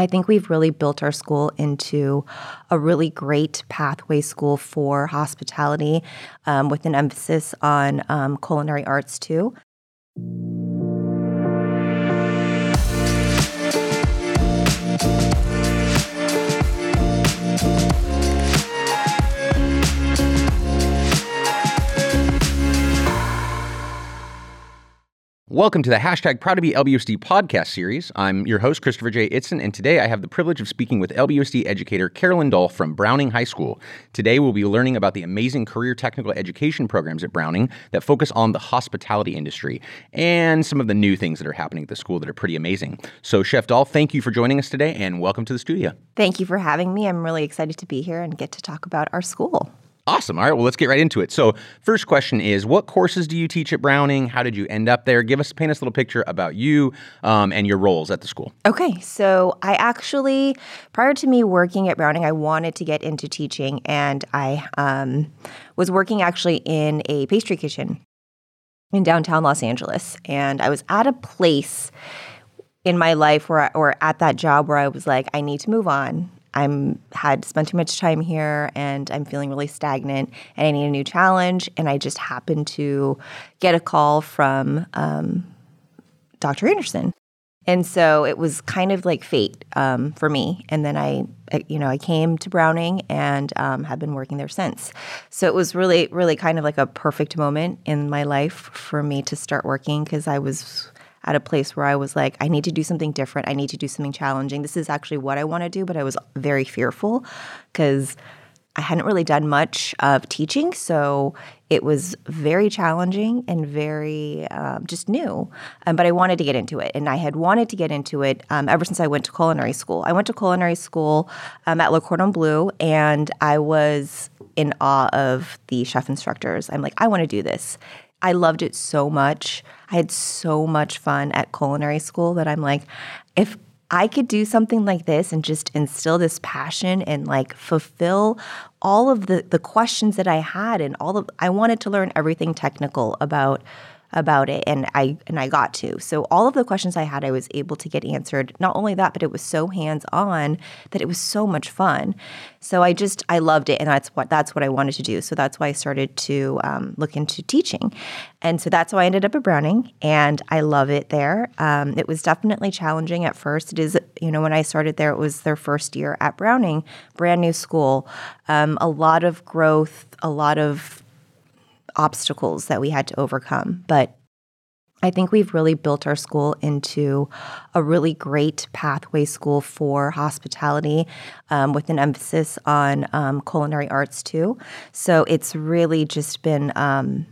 I think we've really built our school into a really great pathway school for hospitality um, with an emphasis on um, culinary arts too. Welcome to the hashtag Proud to be LBUSD podcast series. I'm your host, Christopher J. Itzen, and today I have the privilege of speaking with LBUSD educator Carolyn Doll from Browning High School. Today we'll be learning about the amazing career technical education programs at Browning that focus on the hospitality industry and some of the new things that are happening at the school that are pretty amazing. So, Chef Doll, thank you for joining us today and welcome to the studio. Thank you for having me. I'm really excited to be here and get to talk about our school. Awesome. All right. Well, let's get right into it. So, first question is What courses do you teach at Browning? How did you end up there? Give us, paint us a little picture about you um, and your roles at the school. Okay. So, I actually, prior to me working at Browning, I wanted to get into teaching, and I um, was working actually in a pastry kitchen in downtown Los Angeles. And I was at a place in my life where, I, or at that job where I was like, I need to move on. I'm had spent too much time here and I'm feeling really stagnant and I need a new challenge. And I just happened to get a call from um, Dr. Anderson. And so it was kind of like fate um, for me. And then I, you know, I came to Browning and um, have been working there since. So it was really, really kind of like a perfect moment in my life for me to start working because I was at a place where I was like, I need to do something different. I need to do something challenging. This is actually what I want to do, but I was very fearful because I hadn't really done much of teaching. So it was very challenging and very um, just new. Um, but I wanted to get into it. And I had wanted to get into it um, ever since I went to culinary school. I went to culinary school um, at Le Cordon Bleu, and I was in awe of the chef instructors. I'm like, I want to do this. I loved it so much. I had so much fun at culinary school that I'm like, if I could do something like this and just instill this passion and like fulfill all of the the questions that I had and all of I wanted to learn everything technical about about it and I and I got to. So all of the questions I had I was able to get answered. Not only that, but it was so hands-on that it was so much fun. So I just I loved it and that's what that's what I wanted to do. So that's why I started to um, look into teaching. And so that's how I ended up at Browning and I love it there. Um, it was definitely challenging at first. It is, you know, when I started there, it was their first year at Browning, brand new school, um, a lot of growth, a lot of obstacles that we had to overcome. But I think we've really built our school into a really great pathway school for hospitality um, with an emphasis on um, culinary arts too. So it's really just been. Um,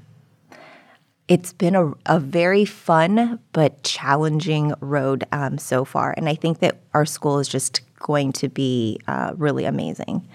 it's been a, a, very fun but challenging road um, so far. And I think that our school is just going to be uh, really amazing.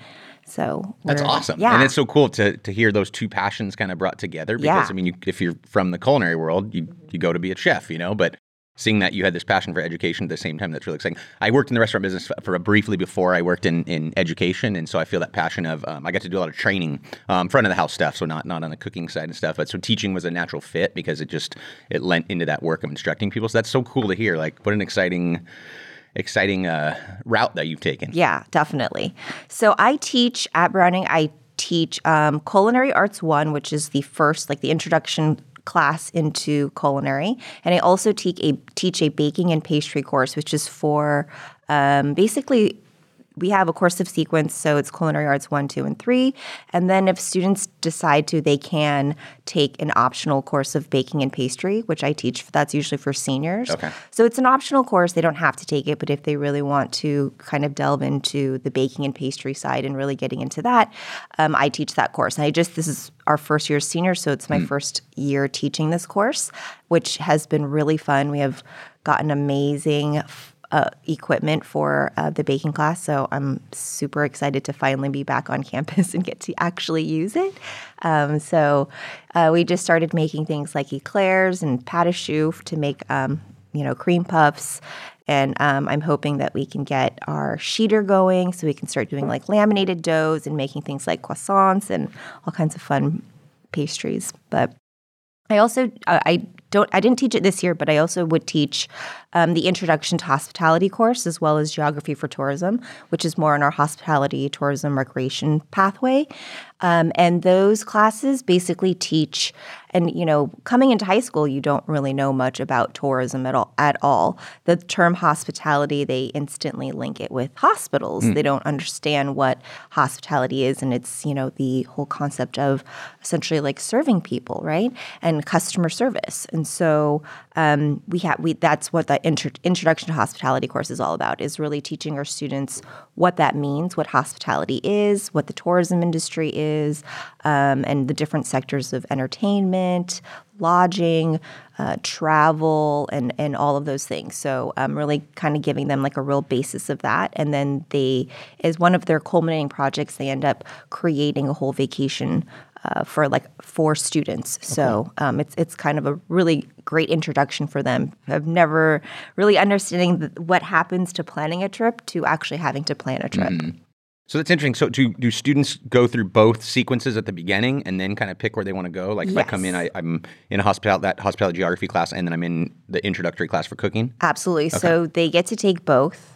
So that's awesome. Yeah. And it's so cool to to hear those two passions kind of brought together because yeah. I mean, you, if you're from the culinary world, you you go to be a chef, you know, but seeing that you had this passion for education at the same time that's really exciting i worked in the restaurant business for a briefly before i worked in, in education and so i feel that passion of um, i got to do a lot of training um, front of the house stuff so not not on the cooking side and stuff but so teaching was a natural fit because it just it lent into that work of instructing people so that's so cool to hear like what an exciting exciting uh, route that you've taken. Yeah, definitely. So I teach at Browning. I teach um, Culinary Arts One, which is the first, like the introduction class into culinary, and I also teach a teach a baking and pastry course, which is for um, basically we have a course of sequence, so it's culinary arts one, two, and three. And then if students decide to, they can take an optional course of baking and pastry, which I teach. That's usually for seniors. Okay. So it's an optional course. They don't have to take it, but if they really want to kind of delve into the baking and pastry side and really getting into that, um, I teach that course. And I just this is our first year senior, so it's my mm. first year teaching this course, which has been really fun. We have gotten amazing uh, equipment for uh, the baking class. So I'm super excited to finally be back on campus and get to actually use it. Um, so uh, we just started making things like eclairs and pâte à choux to make, um, you know, cream puffs. And um, I'm hoping that we can get our sheeter going so we can start doing like laminated doughs and making things like croissants and all kinds of fun pastries. But I also I don't I didn't teach it this year, but I also would teach um, the introduction to hospitality course as well as geography for tourism, which is more in our hospitality, tourism, recreation pathway. Um, and those classes basically teach, and you know, coming into high school, you don't really know much about tourism at all. At all, the term hospitality, they instantly link it with hospitals. Mm. They don't understand what hospitality is, and it's you know the whole concept of essentially like serving people, right, and customer service. And so um, we have we that's what the intro- introduction to hospitality course is all about. Is really teaching our students what that means, what hospitality is, what the tourism industry is, um, and the different sectors of entertainment, lodging, uh, travel, and and all of those things. So um, really kind of giving them like a real basis of that, and then they, as one of their culminating projects, they end up creating a whole vacation uh, for like four students. Okay. So um, it's it's kind of a really great introduction for them of never really understanding the, what happens to planning a trip to actually having to plan a trip. Mm-hmm. So that's interesting. So do do students go through both sequences at the beginning and then kind of pick where they want to go? Like if yes. I come in, I, am in a hospital that hospitality geography class, and then I'm in the introductory class for cooking. Absolutely. Okay. So they get to take both.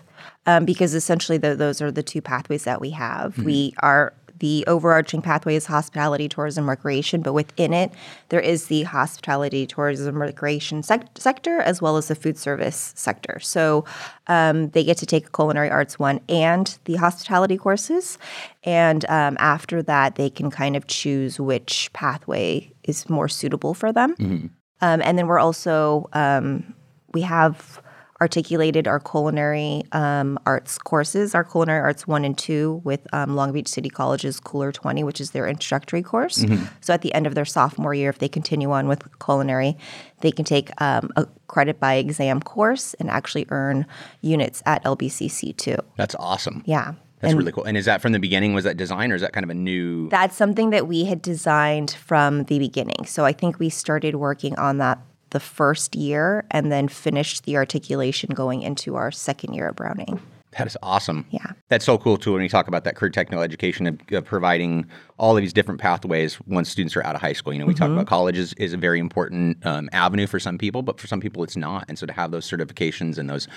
Um, because essentially the, those are the two pathways that we have. Mm-hmm. We are the overarching pathway is hospitality, tourism, recreation, but within it, there is the hospitality, tourism, recreation sec- sector as well as the food service sector. So um, they get to take a culinary arts one and the hospitality courses. And um, after that, they can kind of choose which pathway is more suitable for them. Mm-hmm. Um, and then we're also, um, we have articulated our culinary um, arts courses, our culinary arts one and two, with um, Long Beach City College's Cooler 20, which is their introductory course. Mm-hmm. So at the end of their sophomore year, if they continue on with culinary, they can take um, a credit by exam course and actually earn units at LBCC too. That's awesome. Yeah. That's and really cool. And is that from the beginning? Was that design, or is that kind of a new? That's something that we had designed from the beginning. So I think we started working on that the first year and then finished the articulation going into our second year at Browning. That is awesome. Yeah. That's so cool too when you talk about that career technical education of, of providing all of these different pathways once students are out of high school. You know, we mm-hmm. talk about college is, is a very important um, avenue for some people, but for some people it's not. And so to have those certifications and those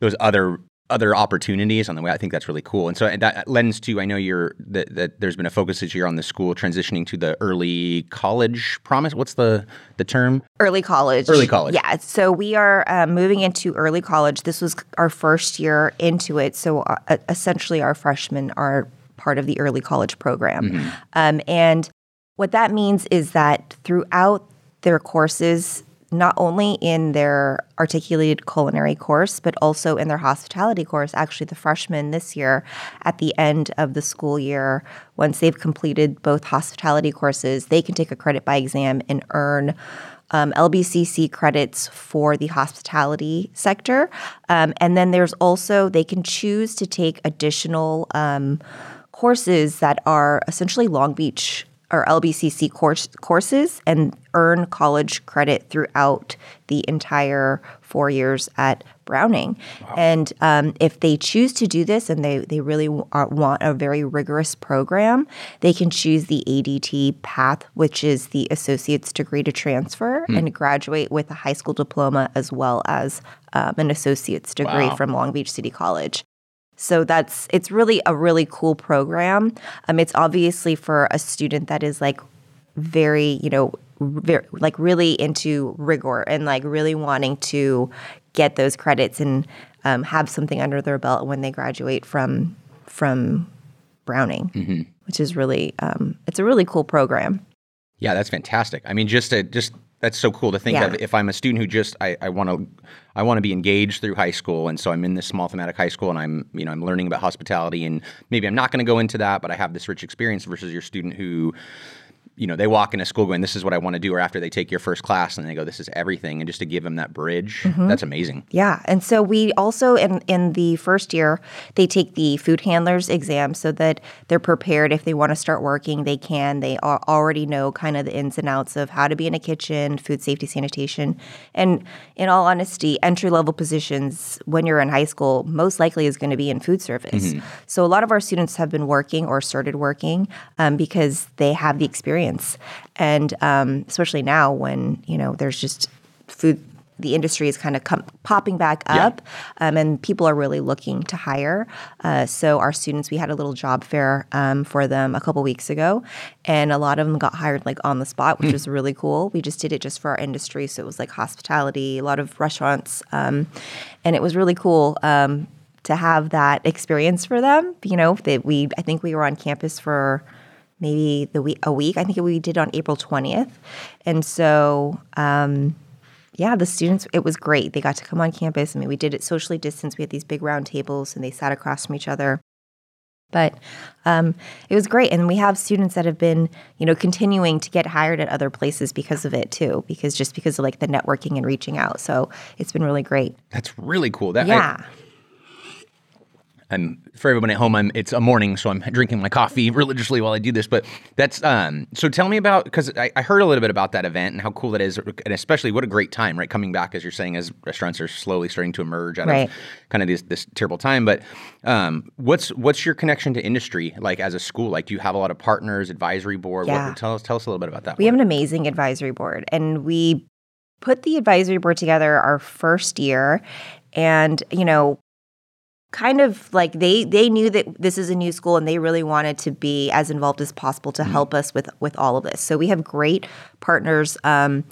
those other other opportunities on the way. I think that's really cool. And so that lends to I know you're that, that there's been a focus this year on the school transitioning to the early college promise. What's the the term? Early college. Early college. Yeah. So we are um, moving into early college. This was our first year into it. So uh, essentially, our freshmen are part of the early college program, mm-hmm. um, and what that means is that throughout their courses not only in their articulated culinary course, but also in their hospitality course. Actually, the freshmen this year, at the end of the school year, once they've completed both hospitality courses, they can take a credit by exam and earn. Um, LBCC credits for the hospitality sector. Um, and then there's also, they can choose to take additional um, courses that are essentially Long Beach or LBCC course, courses and earn college credit throughout the entire four years at Browning. Wow. And um, if they choose to do this and they, they really are, want a very rigorous program, they can choose the ADT path, which is the associate's degree to transfer hmm. and graduate with a high school diploma as well as um, an associate's degree wow. from Long Beach City College. So that's it's really a really cool program. Um, it's obviously for a student that is like very, you know, very, like really into rigor and like really wanting to get those credits and um, have something under their belt when they graduate from from Browning, mm-hmm. which is really um, it's a really cool program. Yeah, that's fantastic. I mean, just to just that's so cool to think yeah. of. If I'm a student who just I want to I want to be engaged through high school, and so I'm in this small thematic high school, and I'm you know I'm learning about hospitality, and maybe I'm not going to go into that, but I have this rich experience versus your student who you know, they walk into school going, "This is what I want to do," or after they take your first class and they go, "This is everything," and just to give them that bridge, mm-hmm. that's amazing. Yeah, and so we also in in the first year they take the food handlers exam so that they're prepared if they want to start working, they can. They already know kind of the ins and outs of how to be in a kitchen, food safety, sanitation, and in all honesty, entry level positions when you're in high school most likely is going to be in food service. Mm-hmm. So a lot of our students have been working or started working um, because they have the experience experience. And um, especially now when, you know, there's just food the industry is kind of com- popping back up, yeah. um, and people are really looking to hire. Uh, so our students, we had a little job fair um, for them a couple weeks ago, and a lot of them got hired like on the spot, which mm. was really cool. We just did it just for our industry, so it was like hospitality, a lot of restaurants, um, and it was really cool um, to have that experience for them. You know, that we I think we were on campus for maybe the week a week. I think we did on April twentieth, and so. Um, yeah, the students, it was great. They got to come on campus. I mean, we did it socially distanced. We had these big round tables and they sat across from each other. But um, it was great. And we have students that have been, you know, continuing to get hired at other places because of it too, because just because of like the networking and reaching out. So it's been really great. That's really cool. That, yeah. I, I'm for everyone at home. I'm it's a morning, so I'm drinking my coffee religiously while I do this. But that's um. So tell me about because I, I, heard a little bit about that event and how cool that is, and especially what a great time, right? Coming back as you're saying, as restaurants are slowly starting to emerge out right. of kind of this this terrible time. But um, what's what's your connection to industry like as a school? Like, do you have a lot of partners, advisory board? Yeah. What, tell us tell us a little bit about that. We one. have an amazing advisory board, and we put the advisory board together our first year and you know kind of like they they knew that this is a new school and they really wanted to be as involved as possible to mm-hmm. help us with with all of this. So we have great partners um,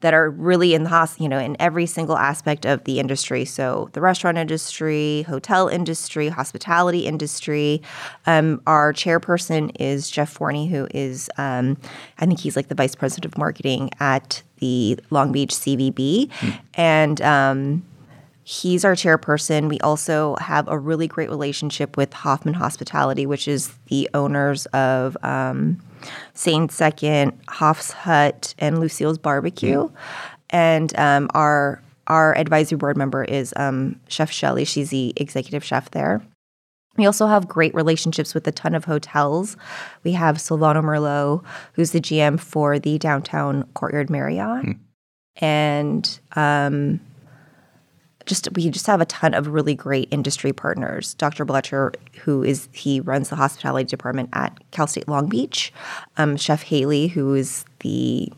that are really in the hos- you know in every single aspect of the industry. So the restaurant industry, hotel industry, hospitality industry. Um, our chairperson is Jeff Forney, who is um, I think he's like the vice president of marketing at the Long Beach CVB, mm-hmm. and um, He's our chairperson. We also have a really great relationship with Hoffman Hospitality, which is the owners of um, Saint Second, Hoff's Hut, and Lucille's Barbecue. Mm. And um, our our advisory board member is um, Chef Shelley. She's the executive chef there. We also have great relationships with a ton of hotels. We have Silvano Merlot, who's the GM for the downtown Courtyard Marriott. Mm. And um, just we just have a ton of really great industry partners. Dr. Bletcher, who is he runs the hospitality department at Cal State Long Beach. Um, Chef Haley, who is the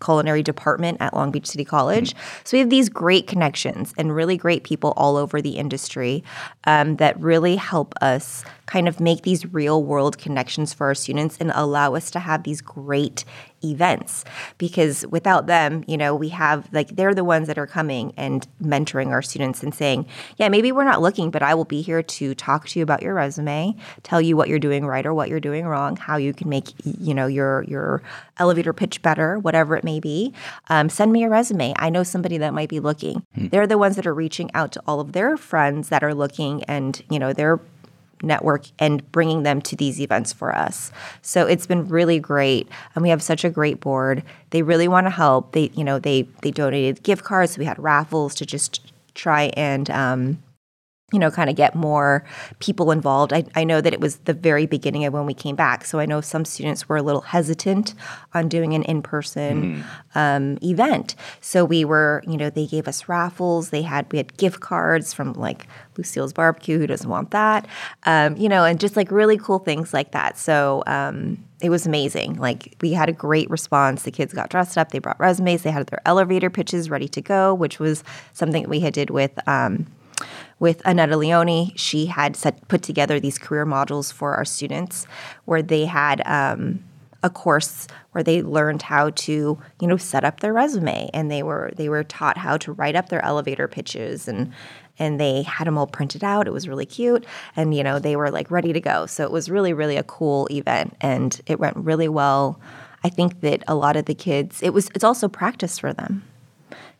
culinary department at Long Beach City College. Mm-hmm. So we have these great connections and really great people all over the industry um, that really help us kind of make these real world connections for our students and allow us to have these great events. Because without them you know we have like they're the ones that are coming and mentoring our students and saying yeah maybe we're not looking but i will be here to talk to you about your resume tell you what you're doing right or what you're doing wrong how you can make you know your your elevator pitch better whatever it may be. Um, send me a resume. I know somebody that might be looking. Hmm. they're the ones that are reaching out to all of their friends that are looking and you know they're network and bringing them to these events for us. So it's been really great, and we have such a great board. They really want to help. They, you know, they they donated gift cards. We had raffles to just try and um, you know, kind of get more people involved. I, I know that it was the very beginning of when we came back. So I know some students were a little hesitant on doing an in person mm. um, event. So we were, you know, they gave us raffles. They had, we had gift cards from like Lucille's Barbecue, who doesn't want that? Um, you know, and just like really cool things like that. So, um, it was amazing. Like we had a great response. The kids got dressed up. They brought resumes. They had their elevator pitches ready to go, which was something that we had did with um, with Anetta Leone, she had set, put together these career modules for our students where they had um, a course where they learned how to, you know, set up their resume and they were they were taught how to write up their elevator pitches and and they had them all printed out. It was really cute and you know, they were like ready to go. So it was really really a cool event and it went really well. I think that a lot of the kids, it was it's also practice for them.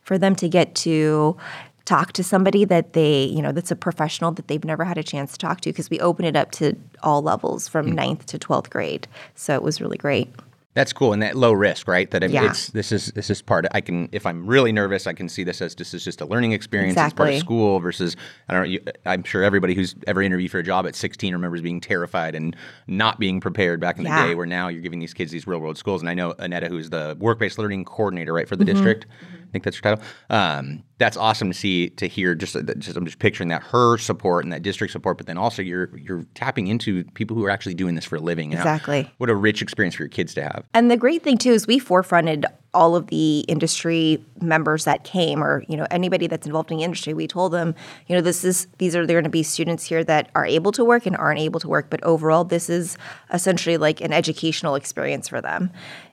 For them to get to talk to somebody that they, you know, that's a professional that they've never had a chance to talk to because we open it up to all levels from mm. ninth to 12th grade. So it was really great. That's cool, and that low risk, right? That yeah. it's this is this is part. Of, I can if I'm really nervous, I can see this as this is just a learning experience. Exactly. It's part of school versus I don't know. You, I'm sure everybody who's ever interviewed for a job at 16 remembers being terrified and not being prepared back in yeah. the day. Where now you're giving these kids these real world schools, and I know Anetta, who's the work based learning coordinator, right, for the mm-hmm. district. I think that's your title. Um, that's awesome to see to hear. Just, just I'm just picturing that her support and that district support, but then also you're you're tapping into people who are actually doing this for a living. Exactly. What a rich experience for your kids to have. And the great thing too is we forefronted all of the industry members that came or you know anybody that's involved in the industry we told them you know this is these are there going to be students here that are able to work and aren't able to work but overall this is essentially like an educational experience for them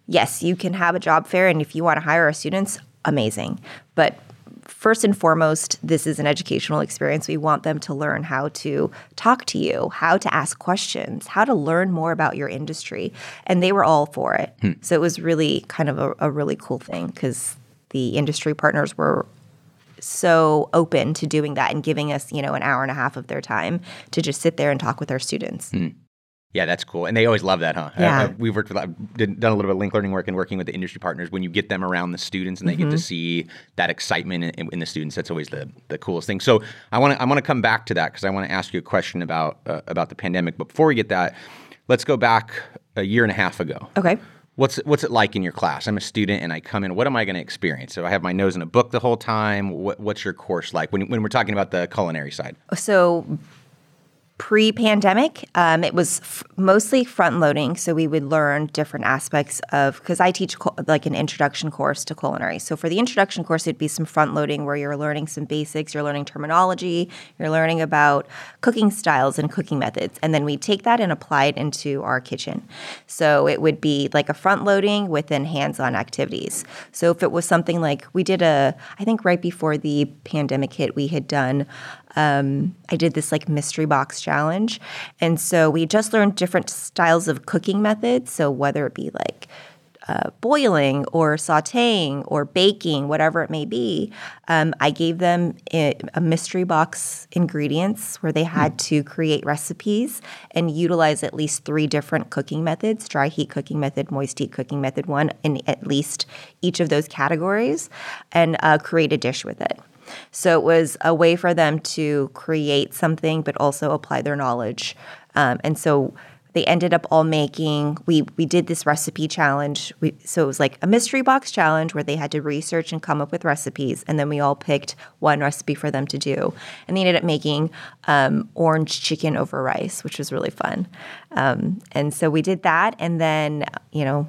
yes you can have a job fair and if you want to hire our students amazing but first and foremost, this is an educational experience. We want them to learn how to talk to you, how to ask questions, how to learn more about your industry. And they were all for it. Hmm. So it was really kind of a, a really cool thing because the industry partners were so open to doing that and giving us, you know, an hour and a half of their time to just sit there and talk with our students. Hmm. Yeah, that's cool. And they always love that, huh? Yeah. Uh, we've worked with, done a little bit of Linked Learning work and working with the industry partners. When you get them around the students and they mm-hmm. get to mm-hmm. see that excitement in, in, the students, that's always the, the coolest thing. So I want to I want to come back to that because I want to ask you a question about uh, about the pandemic. But before we get that, let's go back a year and a half ago. Okay. What's what's it like in your class? I'm a student and I come in. What am I going to experience? So I have my nose in a book the whole time. What, what's your course like when, when we're talking about the culinary side? So pre pandemic, um, it was f- mostly front loading. So we would learn different aspects of, because I teach co- like an introduction course to culinary. So for the introduction course, it'd be some front loading where you're learning some basics, you're learning terminology, you're learning about cooking styles and cooking methods. And then we take that and apply it into our kitchen. So it would be like a front loading within hands on activities. So if it was something like we did a, I think right before the pandemic hit, we had done um, I did this like mystery box challenge. And so we just learned different styles of cooking methods. So whether it be like uh, boiling or sauteing or baking, whatever it may be, um, I gave them a, a, mystery box ingredients where they had to create recipes and utilize at least three different cooking methods dry heat cooking method, moist heat cooking method, one in at least each of those categories, and uh, create a dish with it. So it was a way for them to create something, but also apply their knowledge. Um, and so they ended up all making we we did this recipe challenge. We, so it was like a mystery box challenge where they had to research and come up with recipes and then we all picked one recipe for them to do. And they ended up making um, orange chicken over rice which was really fun. Um, and so we did that and then you know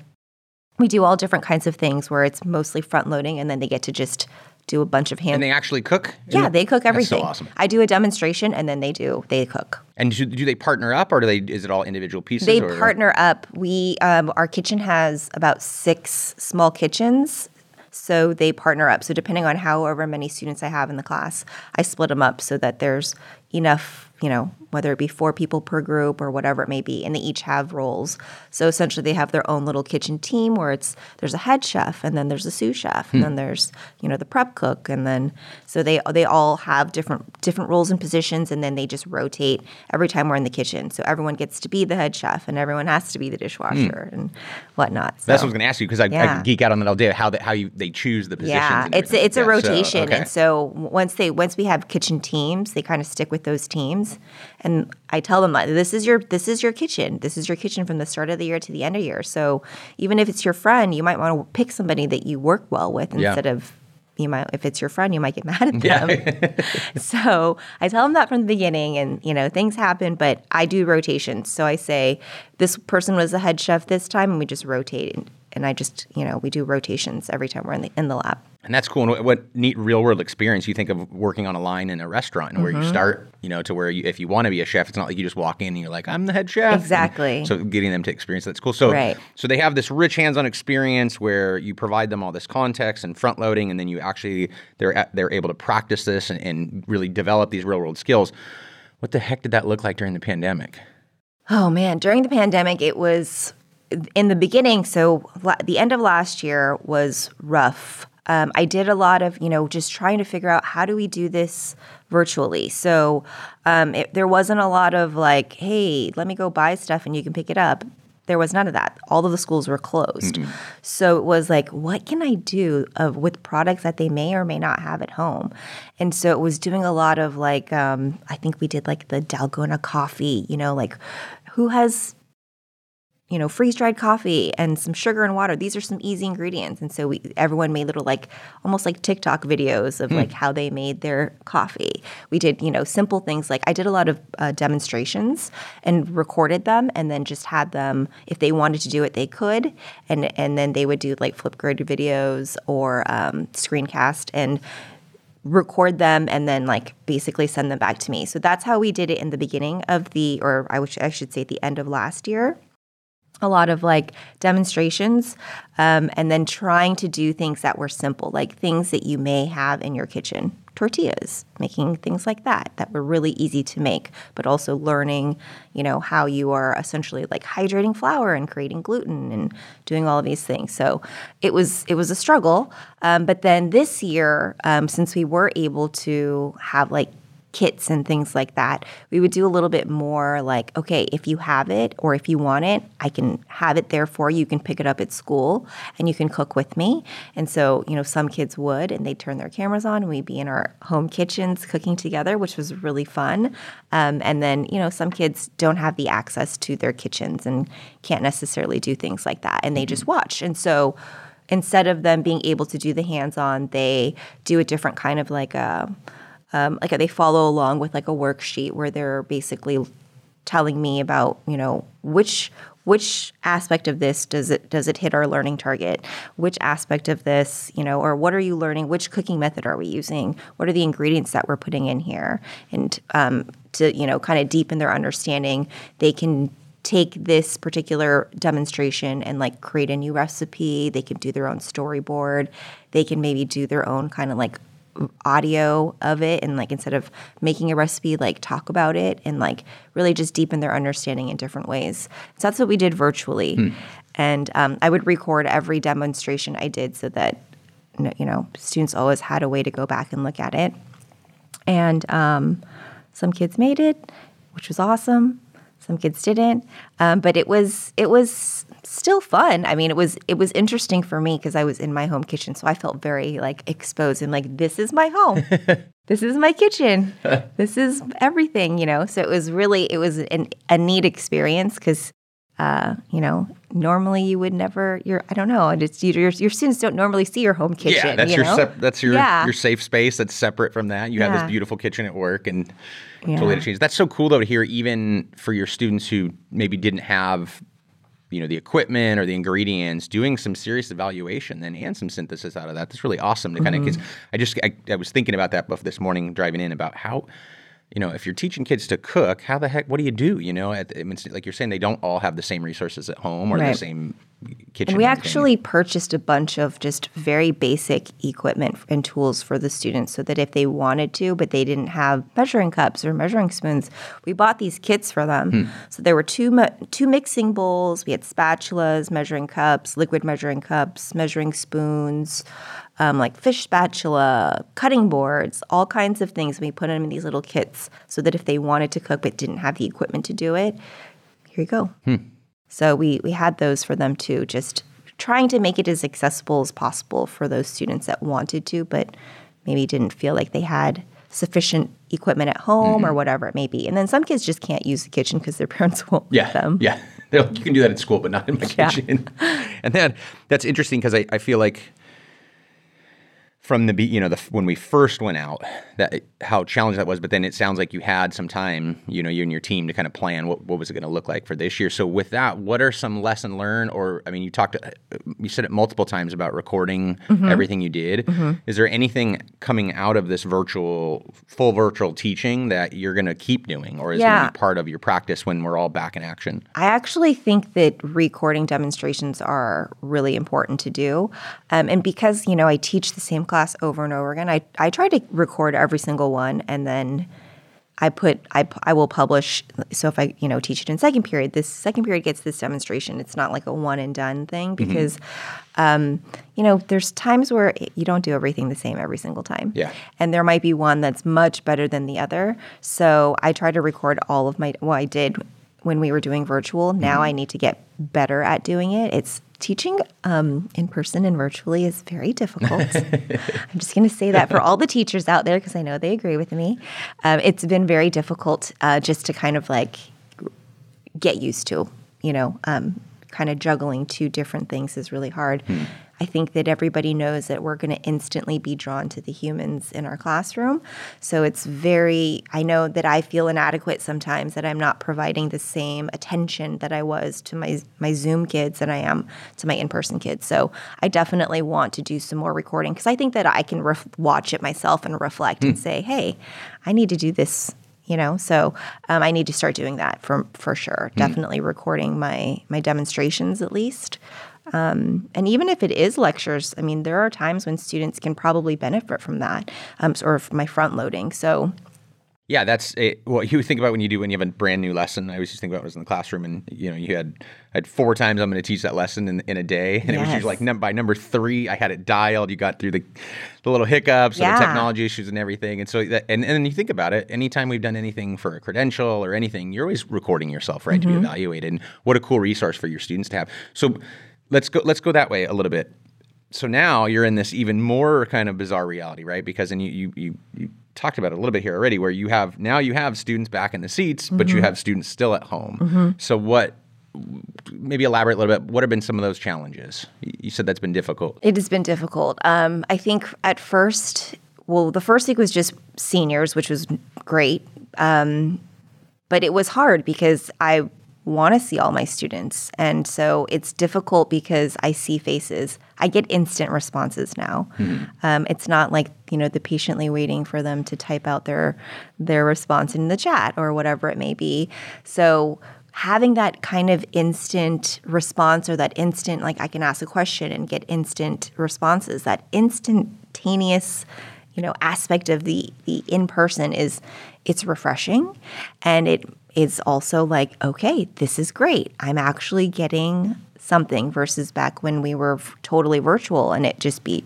we do all different kinds of things where it's mostly front loading and then they get to just do a bunch of hand. And they actually cook. Yeah, they cook everything. So awesome. I do a demonstration, and then they do they cook. And do, do they partner up, or do they? Is it all individual pieces? They or? partner up. We um, our kitchen has about six small kitchens. So they partner up. So depending on however many students I have in the class, I split them up so that there's enough, you know, whether it be four people per group or whatever it may be, and they each have roles. So essentially, they have their own little kitchen team where it's there's a head chef, and then there's a sous chef, and hmm. then there's you know the prep cook, and then so they they all have different different roles and positions, and then they just rotate every time we're in the kitchen. So everyone gets to be the head chef, and everyone has to be the dishwasher hmm. and whatnot. So, That's what I was going to ask you because I, yeah. I, geek out on that all day. How how you they choose the positions. Yeah, it's it's a rotation, so, okay. and so once they once we have kitchen teams, they kind of stick with those teams and I tell them that this is your this is your kitchen. This is your kitchen from the start of the year to the end of the year. So even if it's your friend, you might want to pick somebody that you work well with instead yeah. of you might if it's your friend, you might get mad at them. Yeah. so I tell them that from the beginning, and you know things happen, but I do rotations. So I say this person was the head chef this time, and we just rotate, and, and I just you know we do rotations every time we're in the in the lab. And that's cool. And what neat real world experience you think of working on a line in a restaurant where mm-hmm. you start, you know, to where you, if you want to be a chef, it's not like you just walk in and you're like, I'm the head chef. Exactly. And so getting them to experience that's cool. So, right. so they have this rich hands-on experience where you provide them all this context and front loading, and then you actually they're they're able to practice this and, and really develop these real world skills. What the heck did that look like during the pandemic? Oh man, during the pandemic, it was in the beginning. So the end of last year was rough um, I did a lot of, you know, just trying to figure out how do we do this virtually. So um, it, there wasn't a lot of like, hey, let me go buy stuff and you can pick it up. There was none of that. All of the schools were closed. Mm-hmm. So it was like, what can I do of, with products that they may or may not have at home? And so it was doing a lot of like, um, I think we did like the Dalgona coffee, you know, like who has you know, freeze dried coffee and some sugar and water. These are some easy ingredients. And so we, everyone made little like almost like TikTok videos of like how they made their coffee. We did, you know, simple things like I did a lot of uh, demonstrations and recorded them and then just had them if they wanted to do it they could and and then they would do like Flipgrid videos or um, screencast and record them and then like basically send them back to me. So that's how we did it in the beginning of the or I wish I should say at the end of last year a lot of like demonstrations um, and then trying to do things that were simple like things that you may have in your kitchen. Tortillas making things like that that were really easy to make but also learning you know how you are essentially like hydrating flour and creating gluten and doing all of these things. So it was it was a struggle um, but then this year um, since we were able to have like kits and things like that, we would do a little bit more like, okay, if you have it or if you want it, I can have it there for you. You can pick it up at school and you can cook with me. And so, you know, some kids would and they'd turn their cameras on and we'd be in our home kitchens cooking together, which was really fun. Um, and then, you know, some kids don't have the access to their kitchens and can't necessarily do things like that and they just mm-hmm. watch. And so, instead of them being able to do the hands on, they do a different kind of like a um, like they follow along with like a worksheet where they're basically telling me about you know which which aspect of this does it does it hit our learning target? Which aspect of this you know or what are you learning? Which cooking method are we using? What are the ingredients that we're putting in here? And um, to you know kind of deepen their understanding they can take this particular demonstration and like create a new recipe. They can do their own storyboard. They can maybe do their own kind of like audio of it and like instead of making a recipe like talk about it and like really just deepen their understanding in different ways. So that's what we did virtually. Hmm. and um, i would record every demonstration i did so that you know students always had a way to go back and look at it. And um, some kids made it which was awesome some kids didn't um, but it was it was still fun. I mean, it was it was interesting for me because I was in my home kitchen, so I felt very like exposed and like this is my home. this is my kitchen. this is everything, you know. So it was really it was an, a neat experience because uh, you know, normally you would never. Your I don't know. It's your your students don't normally see your home kitchen. Yeah, that's you your know? sep- that's your yeah. your safe space. That's separate from that. You yeah. have this beautiful kitchen at work, and yeah. totally change. That's so cool though to hear, even for your students who maybe didn't have you know the equipment or the ingredients doing some serious evaluation then and some synthesis out of that that's really awesome to kind of mm-hmm. i just I, I, was thinking about that this morning driving in about how you know if you're teaching kids to cook how the heck what do you do you know at, I mean, like you're saying they don't all have the same resources at home or right. the same kitchen. And we actually purchased a bunch of just very basic equipment and tools for the students so that if they wanted to, but they didn't have measuring cups or measuring spoons, we bought these kits for them. Hmm. So there were two two mixing bowls, we had spatulas, measuring cups, liquid measuring cups, measuring spoons. Um, like fish spatula, cutting boards, all kinds of things. We put them in these little kits so that if they wanted to cook but didn't have the equipment to do it, here you go. Hmm. So we we had those for them too, just trying to make it as accessible as possible for those students that wanted to, but maybe didn't feel like they had sufficient equipment at home mm-hmm. or whatever it may be. And then some kids just can't use the kitchen because their parents won't yeah, let them. Yeah, you can do that at school, but not in my kitchen. And then that's interesting because I, I feel like from the you know the when we first went out that how challenging that was but then it sounds like you had some time you know you and your team to kind of plan what, what was it going to look like for this year so with that what are some lesson learned or i mean you talked uh, you said it multiple times about recording mm-hmm. everything you did mm-hmm. is there anything coming out of this virtual full virtual teaching that you're going to keep doing or is yeah. going to be part of your practice when we're all back in action i actually think that recording demonstrations are really important to do um, and because you know i teach the same class class over and over again. I, I try to record every single one and then I put I, I will publish so if I you know teach it in second period this second period gets this demonstration it's not like a one and done thing mm-hmm. because mm-hmm. um, you know there's times where you don't do everything the same every single time yeah and there might be one that's much better than the other so I try to record all of my well I did when we were doing virtual now mm-hmm. I need to get better at doing it it's teaching um, in person and virtually is very difficult. I'm just going to say that for all the teachers out there because I know they agree with me. Um, it's been very difficult uh, just to kind of like get used to, you know, um, kind of juggling two different things is really hard. Hmm. I think that everybody knows that we're going to instantly be drawn to the humans in our classroom. So it's very, I know that I feel inadequate sometimes that I'm not providing the same attention that I was to my, my Zoom kids than I am to my in person kids. So I definitely want to do some more recording because I think that I can ref- watch it myself and reflect and hmm. say, hey, I need to do this you know so um, i need to start doing that for for sure mm. definitely recording my my demonstrations at least um, and even if it is lectures, I mean, there are times when students can probably benefit from that um, or from my front loading. So, yeah, that's it. what you think about when you do when you have a brand new lesson. I always just think about when I was in the classroom, and you know, you had had four times I'm going to teach that lesson in, in a day, and yes. it was usually like num- by number three, I had it dialed. You got through the the little hiccups, yeah. the technology issues, and everything. And so, that, and and then you think about it. Anytime we've done anything for a credential or anything, you're always recording yourself, right, mm-hmm. to be mm-hmm. evaluated. And what a cool resource for your students to have. So let's go let's go that way a little bit. So now you're in this even more kind of bizarre reality, right? Because and you you you, you talked about it a little bit here already, where you have now you have students back in the seats, mm-hmm. but you mm-hmm. have students still at home. Mm-hmm. So what? Maybe elaborate a little bit. What have been some of those challenges? You said that's been difficult. It has been difficult. Um, I think at first, well, the first week was just seniors, which was great. Um, but it was hard because I want to see all my students. And so it's difficult because I see faces. I get instant responses now. Mm-hmm. Um, it's not like you know the patiently waiting for them to type out their their response in the chat or whatever it may be. So having that kind of instant response or that instant like I can ask a question and get instant responses, that instantaneous you know aspect of the the in person is it's refreshing and it is also like, okay, this is great. I'm actually getting something versus back when we were totally virtual and it just be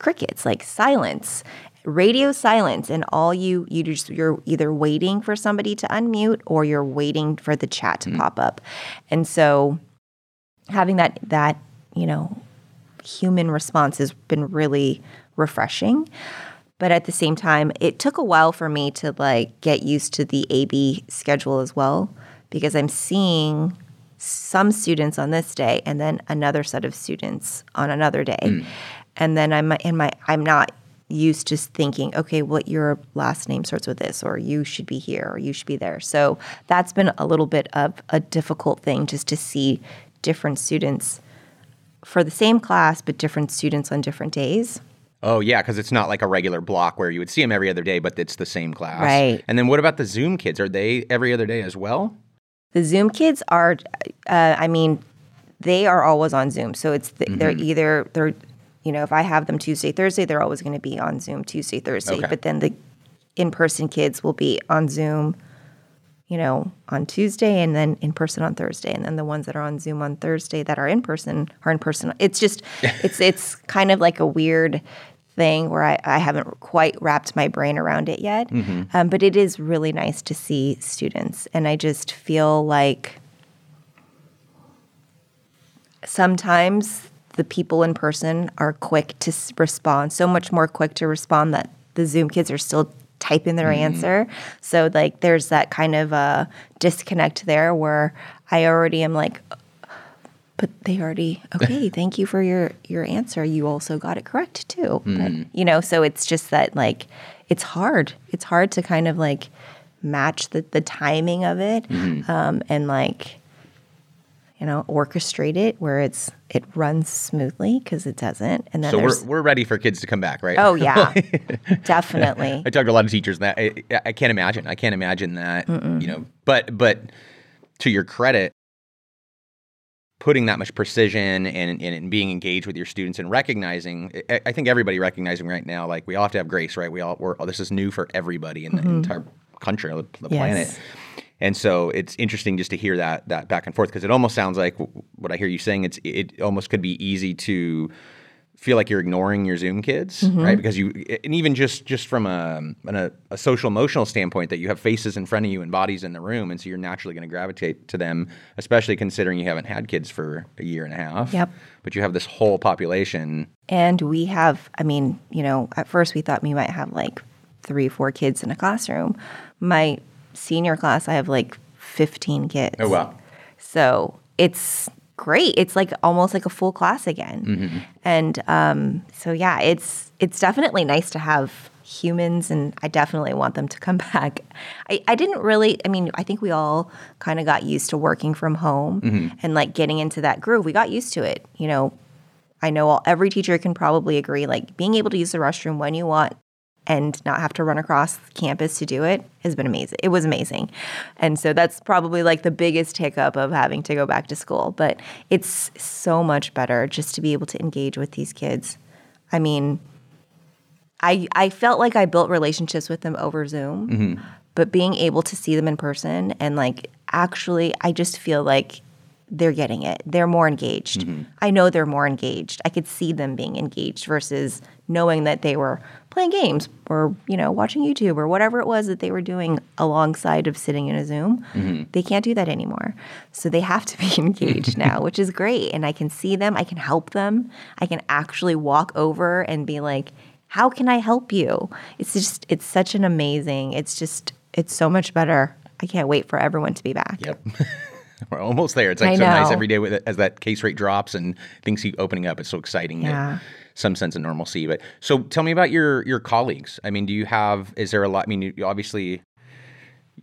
crickets, like silence, radio silence, and all you you just you're either waiting for somebody to unmute or you're waiting for the chat to mm-hmm. pop up. And so having that that, you know, human response has been really refreshing. But at the same time, it took a while for me to like get used to the AB schedule as well because I'm seeing some students on this day and then another set of students on another day. Mm. And then I'm in my I'm not used to thinking, okay, well, your last name starts with this, or you should be here, or you should be there. So that's been a little bit of a difficult thing just to see different students for the same class, but different students on different days. Oh yeah, because it's not like a regular block where you would see them every other day, but it's the same class. Right. And then what about the Zoom kids? Are they every other day as well? The Zoom kids are, uh, I mean, they are always on Zoom. So it's the, mm-hmm. they're either they're, you know, if I have them Tuesday, Thursday, they're always going to be on Zoom Tuesday, Thursday. Okay. But then the in-person kids will be on Zoom, you know, on Tuesday and then in person on Thursday. And then the ones that are on Zoom on Thursday that are in person are in person. It's just, it's it's kind of like a weird thing where I, I haven't quite wrapped my brain around it yet. Mm-hmm. Um, but it is really nice to see students. And I just feel like sometimes the people in person are quick to respond, so much more quick to respond that the Zoom kids are still typing their mm-hmm. answer. So, like, there's that kind of a disconnect there where I already am like, but they already okay thank you for your your answer you also got it correct too mm. but, you know so it's just that like it's hard it's hard to kind of like match the, the timing of it mm. um, and like you know orchestrate it where it's it runs smoothly because it doesn't and then so we're, we're ready for kids to come back right oh yeah definitely i talked to a lot of teachers that I, I can't imagine i can't imagine that Mm-mm. you know but but to your credit putting that much precision and, and, being engaged with your students and recognizing I, think everybody recognizing right now like we all have to have grace right we all we're, this is new for everybody in mm-hmm. the entire country the, the yes. planet and so it's interesting just to hear that that back and forth because it almost sounds like what I hear you saying it's it almost could be easy to feel like you're ignoring your Zoom kids, mm-hmm. right? Because you, and even just just from a, a, a social emotional standpoint, that you have faces in front of you and bodies in the room, and so you're naturally going to gravitate to them, especially considering you haven't had kids for a year and a half. Yep. But you have this whole population, and we have. I mean, you know, at first we thought we might have like three, four kids in a classroom. My senior class, I have like 15 kids. Oh wow! So it's great. It's like almost like a full class again. Mm-hmm. And um, so yeah, it's it's definitely nice to have humans and I definitely want them to come back. I, I didn't really I mean, I think we all kind of got used to working from home mm-hmm. and like getting into that groove. We got used to it. You know, I know all, every teacher can probably agree like being able to use the restroom when you want and not have to run across campus to do it has been amazing. It was amazing. And so that's probably like the biggest hiccup of having to go back to school. But it's so much better just to be able to engage with these kids. I mean, I, I felt like I built relationships with them over Zoom, mm-hmm. but being able to see them in person and like actually, I just feel like they're getting it. They're more engaged. Mm-hmm. I know they're more engaged. I could see them being engaged versus knowing that they were playing games or you know watching YouTube or whatever it was that they were doing alongside of sitting in a Zoom. Mm-hmm. They can't do that anymore. So they have to be engaged now, which is great. And I can see them, I can help them. I can actually walk over and be like, "How can I help you?" It's just it's such an amazing. It's just it's so much better. I can't wait for everyone to be back. Yep. We're almost there. It's like so nice every day with, as that case rate drops and things keep opening up. It's so exciting. Yeah some sense of normalcy. But so tell me about your your colleagues. I mean, do you have? Is there a lot? I mean, you, obviously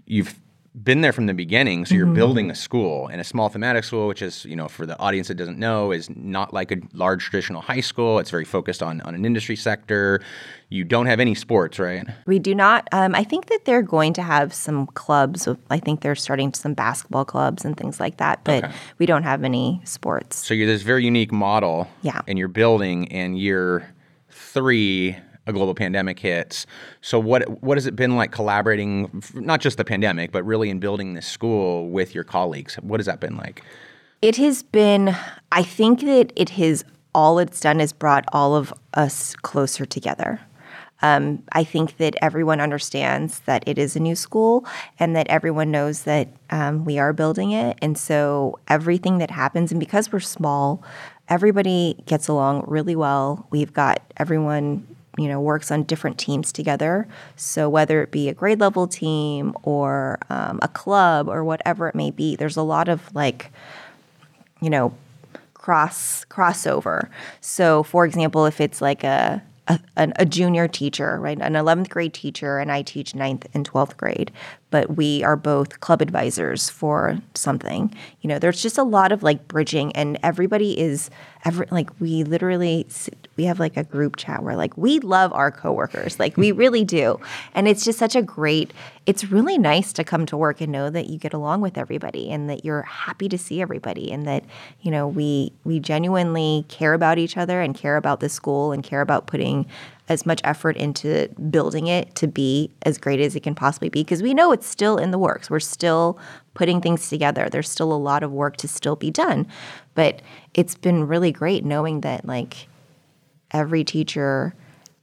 you've been there from the beginning, so you're mm-hmm. building a school and a small thematic school, which is, you know, for the audience that doesn't know, is not like a large traditional high school. It's very focused on on an industry sector. You don't have any sports, right? We do not. Um, I think that they're going to have some clubs. I think they're starting some basketball clubs and things like that, but okay. we don't have any sports. So you're this very unique model, yeah, and you're building, and year three a global pandemic hits. So what what has it been like collaborating, not just the pandemic, but really in building this school with your colleagues? What has that been like? It has been. I think that it has all it's done is brought all of us closer together. Um, I think that everyone understands that it is a new school and that everyone knows that um, we are building it. And so everything that happens, and because we're small, everybody gets along really well. We've got everyone you know works on different teams together so whether it be a grade level team or um, a club or whatever it may be there's a lot of like you know cross crossover so for example if it's like a a, a, junior teacher, right? An 11th grade teacher, and I teach 9th and 12th grade, but we are both club advisors for something. You know, there's just a lot of like bridging, and everybody is every like we literally we have like a group chat where like we love our coworkers like we really do and it's just such a great it's really nice to come to work and know that you get along with everybody and that you're happy to see everybody and that you know we we genuinely care about each other and care about the school and care about putting as much effort into building it to be as great as it can possibly be because we know it's still in the works. We're still putting things together. There's still a lot of work to still be done. But it's been really great knowing that like every teacher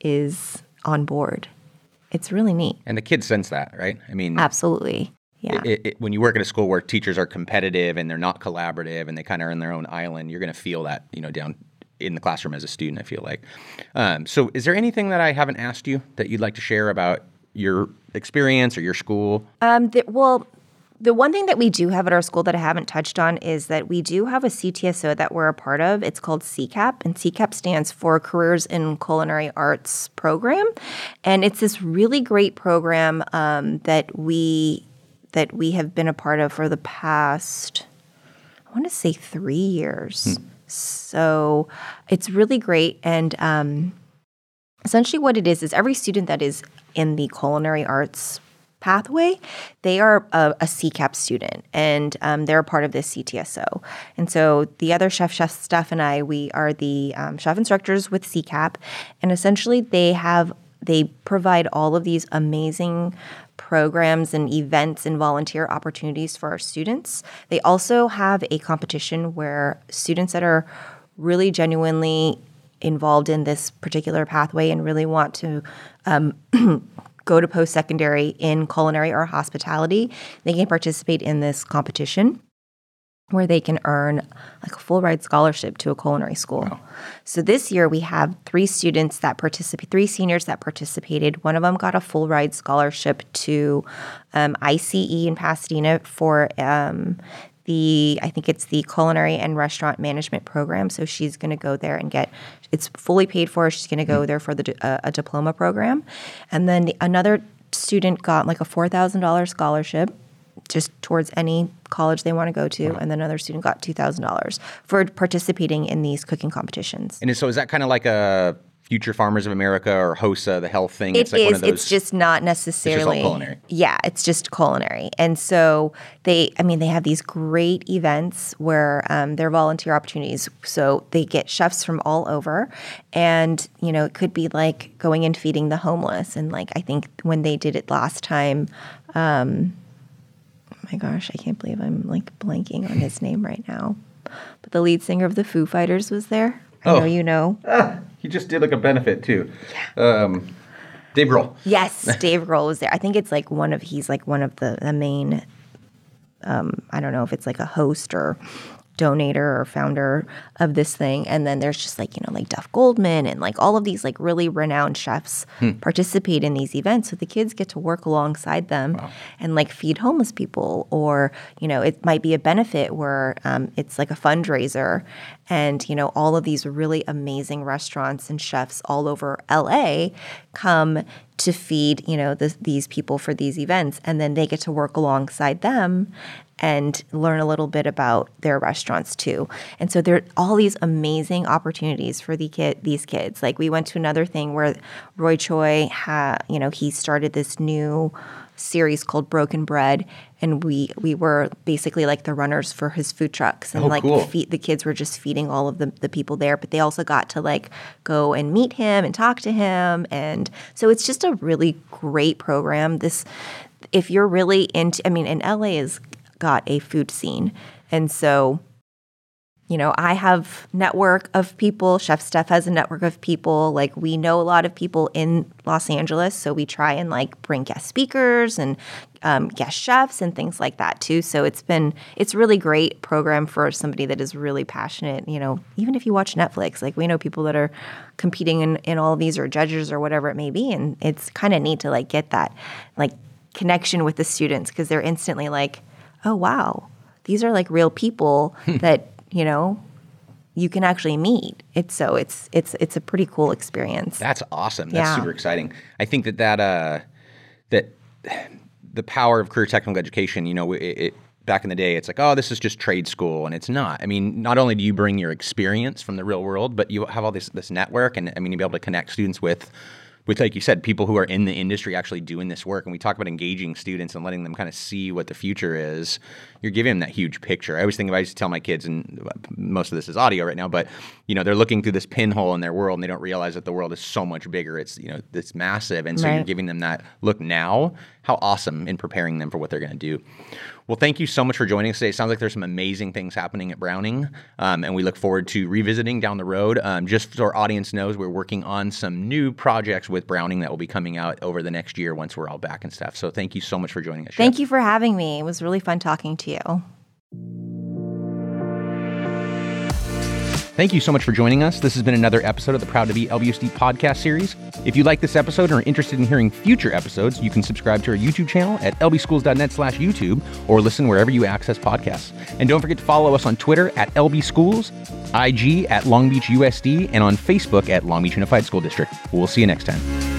is on board. It's really neat. And the kids sense that, right? I mean, absolutely. Yeah. It, it, when you work at a school where teachers are competitive and they're not collaborative and they kind of are in their own island, you're going to feel that, you know, down in the classroom as a student. I feel like. Um, so, is there anything that I haven't asked you that you'd like to share about your experience or your school? Um, the, well, the one thing that we do have at our school that I haven't touched on is that we do have a CTSO that we're a part of. It's called CCAP, and CCAP stands for Careers in Culinary Arts Program, and it's this really great program um, that we that we have been a part of for the past, I want to say three years. Hmm. So it's really great, and um, essentially what it is is every student that is in the culinary arts pathway, they are a, a CCAP student and um, they're a part of this CTSO. And so the other chef, Chef Steph, and I, we are the um, chef instructors with CCAP. And essentially, they have they provide all of these amazing programs and events and volunteer opportunities for our students. They also have a competition where students that are really genuinely involved in this particular pathway and really want to um, go to post secondary in culinary or hospitality, they can participate in this competition where they can earn like a full ride scholarship to a culinary school. Wow. So this year we have three students that participate, three seniors that participated. One of them got a full ride scholarship to um, ICE in Pasadena for um, the I think it's the culinary and restaurant management program. So she's going to go there and get it's fully paid for. She's going to go mm-hmm. there for the uh, a diploma program, and then the, another student got like a four thousand dollars scholarship just towards any college they want to go to, and then another student got two thousand dollars for participating in these cooking competitions. And so, is that kind of like a Future Farmers of America or HOSA, the health thing. It it's like is, It's just not necessarily. It's just culinary. Yeah, it's just culinary. And so they, I mean, they have these great events where um, they're volunteer opportunities. So they get chefs from all over, and you know, it could be like going and feeding the homeless. And like I think when they did it last time. Um, oh my gosh, I can't believe I'm like blanking on his name right now. But the lead singer of the Foo Fighters was there. I oh. know you know. Ah, he just did like a benefit too. Yeah. Um, Dave Grohl. Yes, Dave Grohl was there. I think it's like one of he's like one of the the main. Um, I don't know if it's like a host or donator or founder of this thing. And then there's just like, you know, like Duff Goldman and like all of these like really renowned chefs hmm. participate in these events. So the kids get to work alongside them wow. and like feed homeless people. Or, you know, it might be a benefit where um, it's like a fundraiser and, you know, all of these really amazing restaurants and chefs all over LA come to feed you know the, these people for these events and then they get to work alongside them and learn a little bit about their restaurants too. And so there are all these amazing opportunities for the kid these kids. Like we went to another thing where Roy Choi had, you know, he started this new series called Broken Bread, and we we were basically like the runners for his food trucks, and oh, like cool. feed, the kids were just feeding all of the the people there, but they also got to like go and meet him and talk to him, and so it's just a really great program. This if you're really into, I mean, and LA is got a food scene. And so, you know, I have network of people, Chef Steph has a network of people. Like we know a lot of people in Los Angeles, so we try and like bring guest speakers and um, guest chefs and things like that too. So it's been it's really great program for somebody that is really passionate. You know, even if you watch Netflix, like we know people that are competing in in all these or judges or whatever it may be, and it's kind of neat to like get that like connection with the students because they're instantly like oh wow, these are like real people that you know you can actually meet. It's so it's it's it's a pretty cool experience. That's awesome. That's yeah. super exciting. I think that that uh, that the power of career technical education. You know, it, it back in the day, it's like, oh, this is just trade school, and it's not. I mean, not only do you bring your experience from the real world, but you have all this this network, and I mean, you'll be able to connect students with with like you said, people who are in the industry actually doing this work, and we talk about engaging students and letting them kind of see what the future is. You're giving them that huge picture. I always think about. I used to tell my kids, and most of this is audio right now, but you know they're looking through this pinhole in their world, and they don't realize that the world is so much bigger. It's you know it's massive, and so right. you're giving them that look now. How awesome in preparing them for what they're going to do. Well, thank you so much for joining us today. It sounds like there's some amazing things happening at Browning, um, and we look forward to revisiting down the road. Um, just so our audience knows, we're working on some new projects with Browning that will be coming out over the next year once we're all back and stuff. So thank you so much for joining us. Thank you for having me. It was really fun talking to you. Thank you so much for joining us. This has been another episode of the Proud to Be LBUSD podcast series. If you like this episode and are interested in hearing future episodes, you can subscribe to our YouTube channel at lbschools.net slash YouTube or listen wherever you access podcasts. And don't forget to follow us on Twitter at lbschools, IG at Long Beach USD, and on Facebook at Long Beach Unified School District. We'll see you next time.